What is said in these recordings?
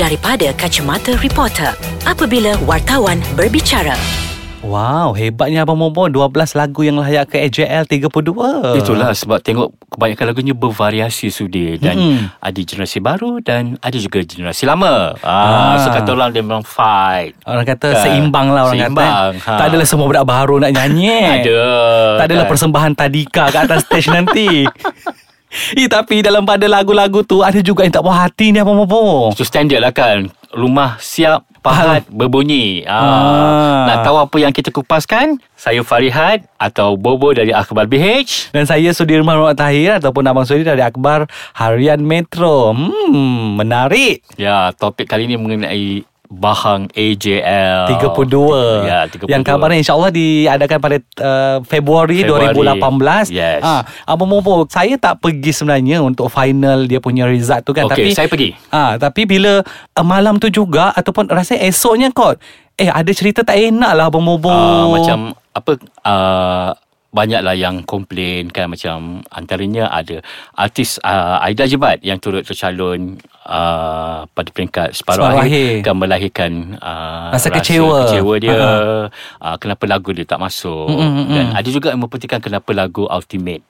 daripada kacamata reporter apabila wartawan berbicara. Wow, hebatnya Abang Momo 12 lagu yang layak ke AJL 32. Itulah sebab tengok kebanyakan lagunya bervariasi sudi dan Mm-mm. ada generasi baru dan ada juga generasi lama. Ah. Ah, so kata orang dia memang fight. Orang kata Kan? seimbang lah orang Seimbang, kata. ha. Tak adalah semua budak baru nak nyanyi. Ada. Tak adalah kan? persembahan tadika kat atas stage nanti. Eh, tapi dalam pada lagu-lagu tu ada juga yang tak puas hati ni Momo. So standard lah kan Rumah siap Pahat berbunyi ah. Ah. Nak tahu apa yang kita kupaskan Saya Farihat Atau Bobo dari Akhbar BH Dan saya Sudirman Muhammad Tahir ataupun Abang Sudi dari Akbar Harian Metro. Hmm, menarik. Ya topik kali ini mengenai Bahang AJL 32. Ya 32 Yang kabarnya insyaAllah diadakan pada uh, Februari, Februari. 2018. Yes. Ha, Abang Mopo, saya tak pergi sebenarnya untuk final dia punya result tu kan. tapi, Okey, saya pergi. Ah, tapi bila uh, malam tu juga ataupun rasanya esoknya kot. Eh, ada cerita tak enak lah Abang Mopo. uh, Macam Apa uh, Banyaklah yang komplain kan Macam Antaranya ada Artis uh, Aida Jebat Yang turut tercalon uh, Pada peringkat separuh, Separuh akhir, akhir. Kan melahirkan uh, Rasa kecewa. Kecewa dia Ha-ha. uh, Kenapa lagu dia tak masuk Mm, mm, Dan ada juga yang mempertikaikan Kenapa lagu Ultimate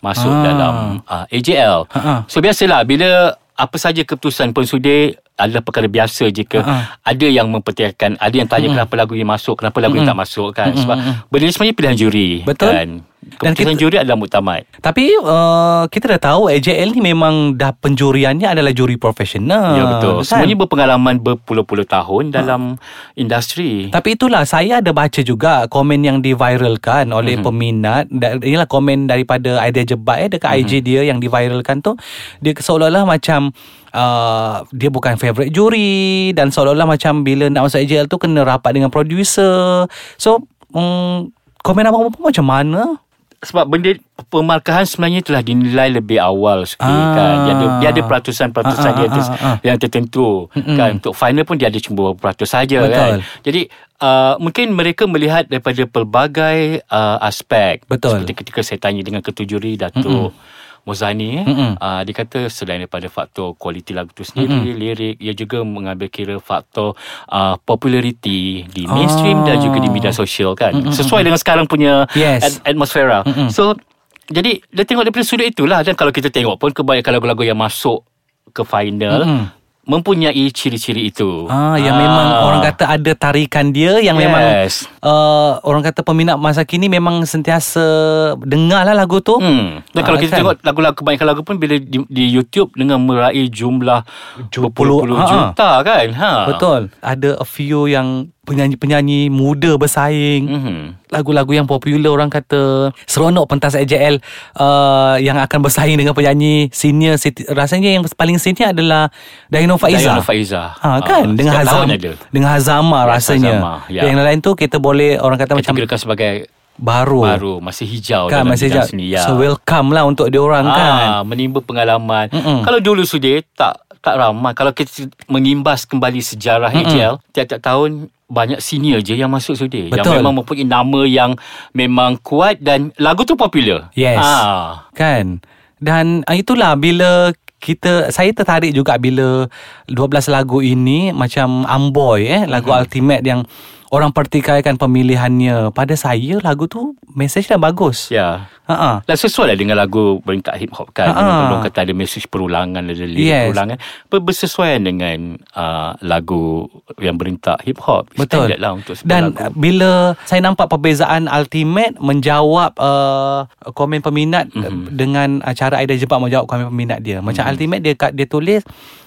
Masuk Ah. dalam uh, AJL Ha-ha. So biasalah Bila apa saja keputusan pensudir adalah perkara biasa jika Ha-ha. ada yang mempertikaikan ada yang tanya Mm-mm. kenapa lagu ini masuk kenapa lagu ini Mm-mm. tak masuk kan Mm-mm, sebab benda ni sebenarnya pilihan juri Betul. kan Dan keputusan kita- juri adalah muktamad Tapi uh, kita dah tahu AJL ni memang dah penjuriannya adalah juri profesional. ya betul kan? semuanya berpengalaman berpuluh-puluh tahun dalam industri Tapi itulah saya ada baca juga komen yang diviralkan oleh mm-hmm. peminat. Inilah komen daripada Aida Jebat eh dekat mm-hmm. IG dia yang diviralkan tu dia seolah-olah macam uh, dia bukan favourite juri dan seolah-olah macam bila nak masuk AJL tu kena rapat dengan producer. So um, komen abang apa macam mana? sebab benda pemarkahan sebenarnya telah dinilai lebih awal sikit Ah. kan dia ada dia ada peratusan-peratusan Ah, ah, dia ah, ah, ah. yang tertentu Mm-mm. kan untuk final pun dia ada cuma beberapa peratus saja kan jadi uh, mungkin mereka melihat daripada pelbagai uh, aspek Betul. seperti ketika saya tanya dengan ketua juri Datuk Mozani eh, Mm-mm. uh, dia kata selain daripada faktor kualiti lagu tu sendiri lirik ia juga mengambil kira faktor uh, populariti di mainstream Ah. dan juga di media sosial kan sesuai dengan sekarang punya Yes. at- atmosfera. Mm-mm. So jadi dia tengok daripada sudut itulah dan kalau kita tengok pun kebanyakan lagu-lagu yang masuk ke final Mm-mm. Mempunyai ciri-ciri itu. Ah yang memang orang kata ada tarikan dia yang memang Yes. uh, orang kata peminat masa kini memang sentiasa dengar lah lagu tu. Hmm. Dan kalau Ah, kita kan? tengok lagu-lagu kebanyakan lagu pun bila di, di YouTube dengan meraih jumlah Puluh- berpuluh-puluh ha, ha. juta kan. Ha. Betul. Ada a few yang penyanyi-penyanyi muda bersaing. Mhm. Lagu-lagu yang popular orang kata seronok pentas AJL uh, yang akan bersaing dengan penyanyi senior. Siti- Rasanya yang paling senior adalah Daino Faiza. Dayana Faiza. Ha, kan Ah, dengan Hazam ada. dengan Hazama rasanya. Hazama, ya. Yang lain tu kita boleh orang kata macam Kategorikan sebagai baru. baru masih hijau Kan dalam masih bidang jauh. seni. Ya. So welcome lah untuk diorang kan. Ah, menimba pengalaman. Mm-mm. Kalau dulu sudah tak tak ramai. Kalau kita mengimbas kembali sejarah Mm-mm. AJL, tiap-tiap tahun banyak senior je yang masuk. Yang Betul. memang mempunyai nama yang memang kuat dan lagu tu popular. Yes. Ah. Kan Dan uh, itulah bila kita saya tertarik juga bila 12 lagu ini macam Amboy eh lagu Mhm. ultimate yang orang pertikaikan pemilihannya pada saya lagu tu mesej dah bagus. Ya. Ha Dan sesuai lah dengan lagu beringkat hip hop kan. Ah. Orang kata ada mesej perulangan, ada lirik Yes. perulangan. Ber- Bersesuaian dengan uh, lagu yang beringkat hip hop. Betul. Standard lah untuk Dan lagu. bila saya nampak perbezaan Ultimate menjawab uh, komen peminat Mhm. mm-hmm. dengan uh, cara Aida Jebat menjawab komen peminat dia. Macam Mhm. Ultimate dia dia tulis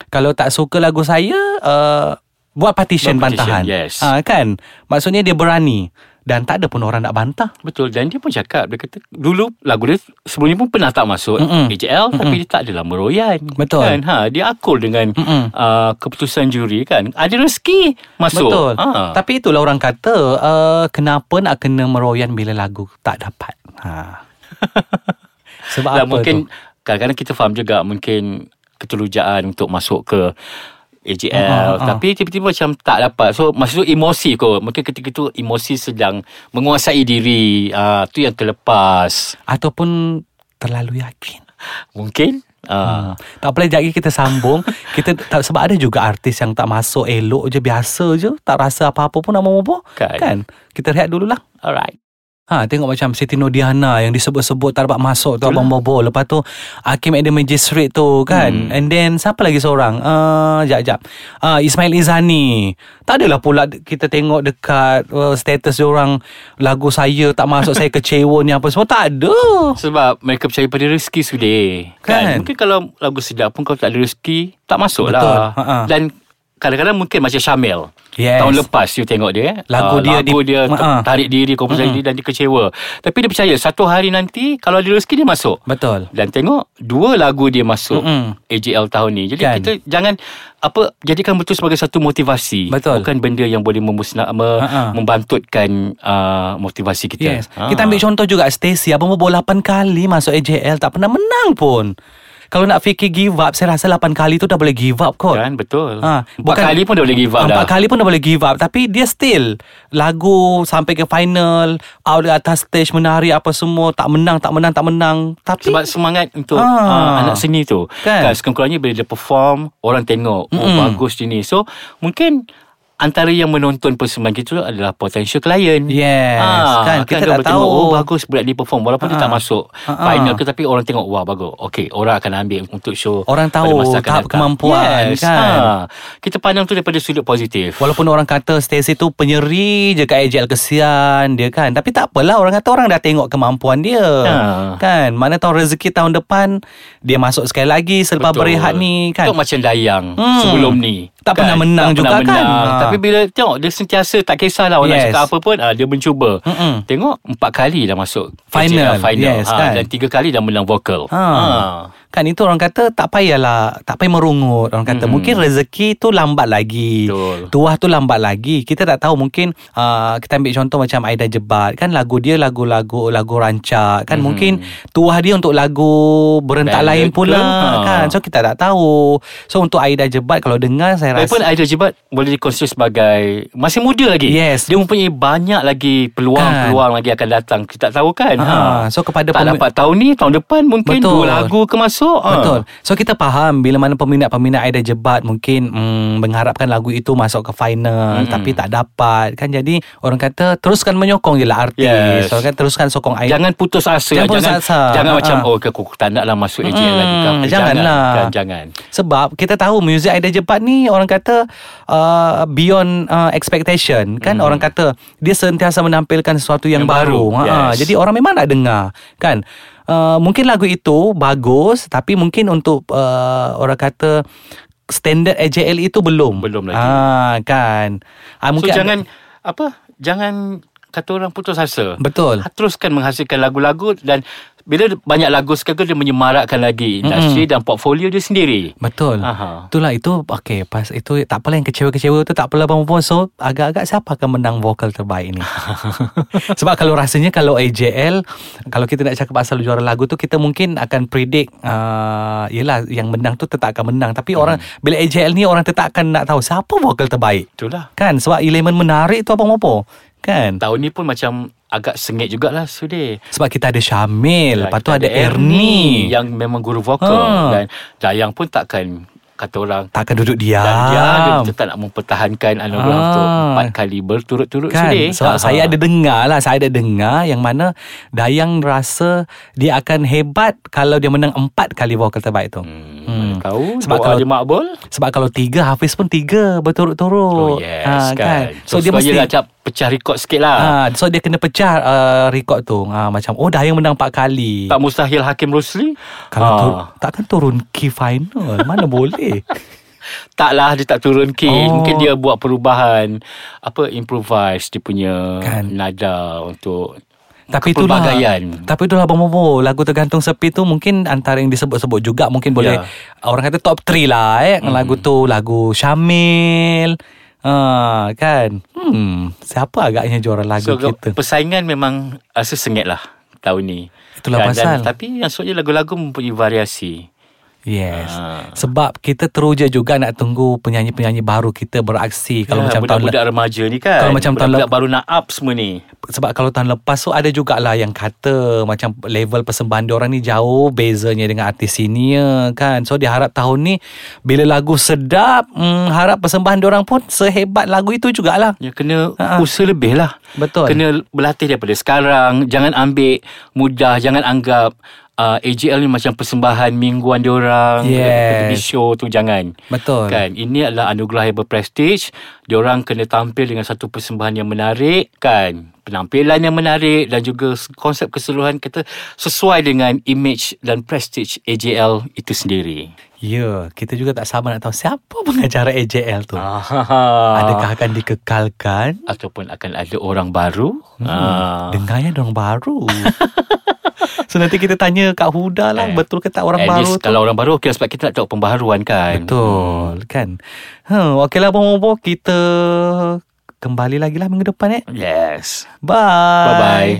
kalau tak suka lagu saya uh, buat petition, bantahan. yes. Ha, kan? Maksudnya dia berani dan tak ada pun orang nak bantah. Betul dan dia pun cakap dia kata dulu lagu dia sebelum ni pun pernah tak masuk Mm-mm. AJL tapi dia tak adalah meroyan Betul. kan ha dia akul dengan Mm-mm. uh, keputusan juri kan ada rezeki masuk Betul. ha Tapi itulah orang kata uh, kenapa nak kena meroyan bila lagu tak dapat. Ha. Sebab dan apa mungkin tu? kadang-kadang kita faham juga mungkin keterujaan untuk masuk ke AJL Ah, ah, ah. tapi tiba-tiba macam tak dapat. So maksud tu emosi kot. Mungkin ketika tu emosi sedang menguasai diri. Ah tu yang terlepas. Ataupun terlalu yakin. mungkin. Ah. Tak boleh lagi kita sambung. Kita tak, Sebab ada juga artis yang tak masuk Elok je Biasa je. Tak rasa apa-apa pun Nama apa Kan. kan? Kita rehat dululah. Alright. Ha, tengok macam Siti Nodiana yang disebut-sebut tak dapat masuk tu. Abang Bobo. Lepas tu Hakim Adam Magistrate tu kan. Hmm. And then siapa lagi seorang? Uh, jap jap. Uh, Ismail Izani. Tak adalah pula kita tengok dekat uh, status orang lagu saya tak masuk saya kecewa ni apa semua tak ada. Sebab mereka percaya pada rezeki sudah. Kan? Kan? Mungkin kalau lagu sedap pun kalau tak ada rezeki, tak masuk Betul. lah. Ha-ha. Dan kadang-kadang mungkin macam Syamil. Yes. Tahun lepas you tengok dia. eh. Lagu Ah, dia lagu di- dia Ha-ha. tarik diri, komposer diri dan dia kecewa. Tapi dia percaya satu hari nanti kalau ada rezeki dia masuk. Betul. Dan tengok dua lagu dia masuk Mm-mm. AJL tahun ni. Jadi Kan. kita jangan apa jadikan betul sebagai satu motivasi. Betul. Bukan benda yang boleh memusnah me, Ha-ha. membantutkan uh, motivasi kita. Yes. Ah. Kita ambil contoh juga Stacey Abang Bobo 8 kali masuk AJL tak pernah menang pun. Kalau nak fikir give up Saya rasa 8 kali tu dah boleh give up kot Kan betul. Ha, Empat kali pun dah boleh give up Empat dah. kali pun dah boleh give up Tapi dia still Lagu sampai ke final Out di atas stage Menari apa semua Tak menang Tak menang Tak menang Tapi Sebab semangat untuk Ah. uh, anak seni tu Kan? kan sekurang-kurangnya bila dia perform orang tengok oh Mm-mm. bagus dia ni so mungkin antara yang menonton persembahan kita adalah potential client Yes, kan, kita dia tak boleh tengok, tahu. oh bagus budak ni perform walaupun dia Ah. tak masuk Ah. final ke tapi orang tengok wah bagus okey orang akan ambil untuk show Orang tahu tahap kemampuan, yes, kan? ha. kita pandang tu daripada sudut positif Walaupun orang kata Stacey tu penyeri je kat AJL kesian dia kan Tapi tak apalah Orang kata orang dah tengok kemampuan dia Ha. Kan Mana tahu rezeki tahun depan Dia masuk sekali lagi Selepas Betul. berehat ni kan Tengok macam Dayang Hmm. sebelum ni Tak pernah menang tak juga pernah kan? menang. Ha. Tapi bila tengok Dia sentiasa tak kisahlah Orang Yes. nak cakap apa pun ah, Dia mencuba Mm-mm. Tengok empat kali dah masuk Final. Final. Yes, ha, kan? Dan tiga kali dah menang vokal Ha. Kan itu orang kata tak payahlah tak payah merungut orang kata Mhm. mungkin rezeki tu lambat lagi Betul. tuah tu lambat lagi kita tak tahu mungkin uh, kita ambil contoh macam Aida Jebat kan lagu dia lagu-lagu lagu rancak kan Mhm. mungkin tuah dia untuk lagu berentak Ballad lain ke? pula Ha. kan so kita tak tahu so untuk Aida Jebat kalau dengar saya Walaupun rasa Aida Jebat boleh dikonsider sebagai masih muda lagi. Yes. Dia mempunyai banyak lagi peluang-peluang lagi akan datang. Kita tak tahu kan. Ha. So kepada tak pemi- dapat tahun ni, tahun depan mungkin Betul. dua lagu ke masuk. Ha. Betul. So kita faham bila mana peminat-peminat Aida Jebat mungkin mm, mengharapkan lagu itu masuk ke final Mm-mm. tapi tak dapat kan jadi orang kata teruskan menyokong je lah artis. Yes. So kan teruskan sokong Aida. Jangan putus asa. Jangan putus jangan, asa. Jangan Ha, macam ha. oh aku tak nak lah masuk AJL Mm, lagi ke janganlah. Jangan. Jangan. Sebab kita tahu muzik Aida Jebat ni orang kata uh, beyond uh, expectation kan Hmm. orang kata dia sentiasa menampilkan sesuatu yang, Yang baru. baru, Ha, yes. jadi orang memang nak dengar kan. Uh, mungkin lagu itu bagus tapi mungkin untuk uh, orang kata standard AJL itu belum. Belum lagi. Ah kan. Ah So jangan apa? Jangan kata orang putus asa. betul. Teruskan menghasilkan lagu-lagu dan bila banyak lagu sekarang dia menyemarakkan lagi industri dan portfolio dia sendiri. Betul. Aha. Itulah itu okey pas itu tak apalah yang kecewa-kecewa tu tak apalah Puan. So agak-agak siapa akan menang vokal terbaik ni? Sebab kalau rasanya kalau AJL kalau kita nak cakap pasal juara lagu tu kita mungkin akan predict uh, yelah yang menang tu tetap akan menang tapi orang bila AJL ni orang tetap akan nak tahu siapa vokal terbaik. Itulah. Kan sebab elemen menarik tu apa-apa. Kan? Tahun ni pun macam agak sengit jugalah Sudir. Sebab kita ada Syamil, Dan lepas tu ada Ernie. yang memang guru vokal Ha. dan Dayang pun takkan kata orang takkan duduk diam. dan dia dia tetap nak mempertahankan anugerah Ah. untuk empat kali berturut-turut Kan Sudir. Sebab Ha, saya ha. ada dengar lah Saya ada dengar Yang mana Dayang rasa Dia akan hebat Kalau dia menang empat kali vokal terbaik tu Hmm, Hmm. mana tahu Sebab kalau- dia makbul. Sebab kalau tiga Hafiz pun tiga Berturut-turut Oh yes Ah, kan. So, dia supaya mesti macam pecah rekod sikit lah. ah, So dia kena pecah uh, Rekod tu ah, Macam Oh Dayang menang empat kali Tak mustahil Hakim Rosli. Kalau tu, Takkan turun key final Mana boleh Taklah dia tak turun key Oh. Mungkin dia buat perubahan Apa improvise Dia punya Kan. Nada Untuk Tapi itulah Kepelbagaian. Tapi itulah Abang Bobo Lagu Tergantung Sepi tu Mungkin antara yang disebut-sebut juga Mungkin boleh Ya. Orang kata top 3 lah eh. Hmm. Lagu tu Lagu Syamil uh, Kan? Hmm Siapa agaknya juara lagu So kita? persaingan memang Rasa sengit lah Tahun ni. Itulah Dan- pasal. dan, Tapi yang soalnya lagu-lagu Mempunyai variasi Yes. Ah. Sebab kita teruja juga nak tunggu penyanyi-penyanyi baru kita beraksi kalau Ya, macam tahun budak-budak remaja ni kan. Kalau macam tahun budak-budak lep- baru nak up semua ni. sebab kalau tahun lepas tu ada jugalah yang kata macam level persembahan diorang ni jauh bezanya dengan artis senior kan. So dia harap tahun ni bila lagu sedap, hmm, harap persembahan diorang pun sehebat lagu itu jugalah. Ya kena Ha-ha. usaha lebih lah. Betul. Kena berlatih daripada sekarang. Jangan ambil mudah. Jangan anggap uh, AJL ni macam persembahan mingguan diorang. Yes. Pergi show tu jangan. Betul. Kan ini adalah anugerah yang berprestij. Diorang kena tampil dengan satu persembahan yang menarik kan. Penampilan yang menarik dan juga konsep keseluruhan kita sesuai dengan image dan prestij AJL itu sendiri. Ya, kita juga tak sabar nak tahu siapa pengacara AJL tu. Ah. Adakah akan dikekalkan? ataupun akan ada orang baru? Hmm, Ah. Dengarnya orang baru. so nanti kita tanya Kak Huda lah Eh, betul ke tak orang baru tu? Kalau orang baru okay, Sebab kita nak tahu pembaharuan kan Betul kan. Ha, okeylah bomo kita kembali lagi lah minggu depan eh. Yes Bye. Bye-bye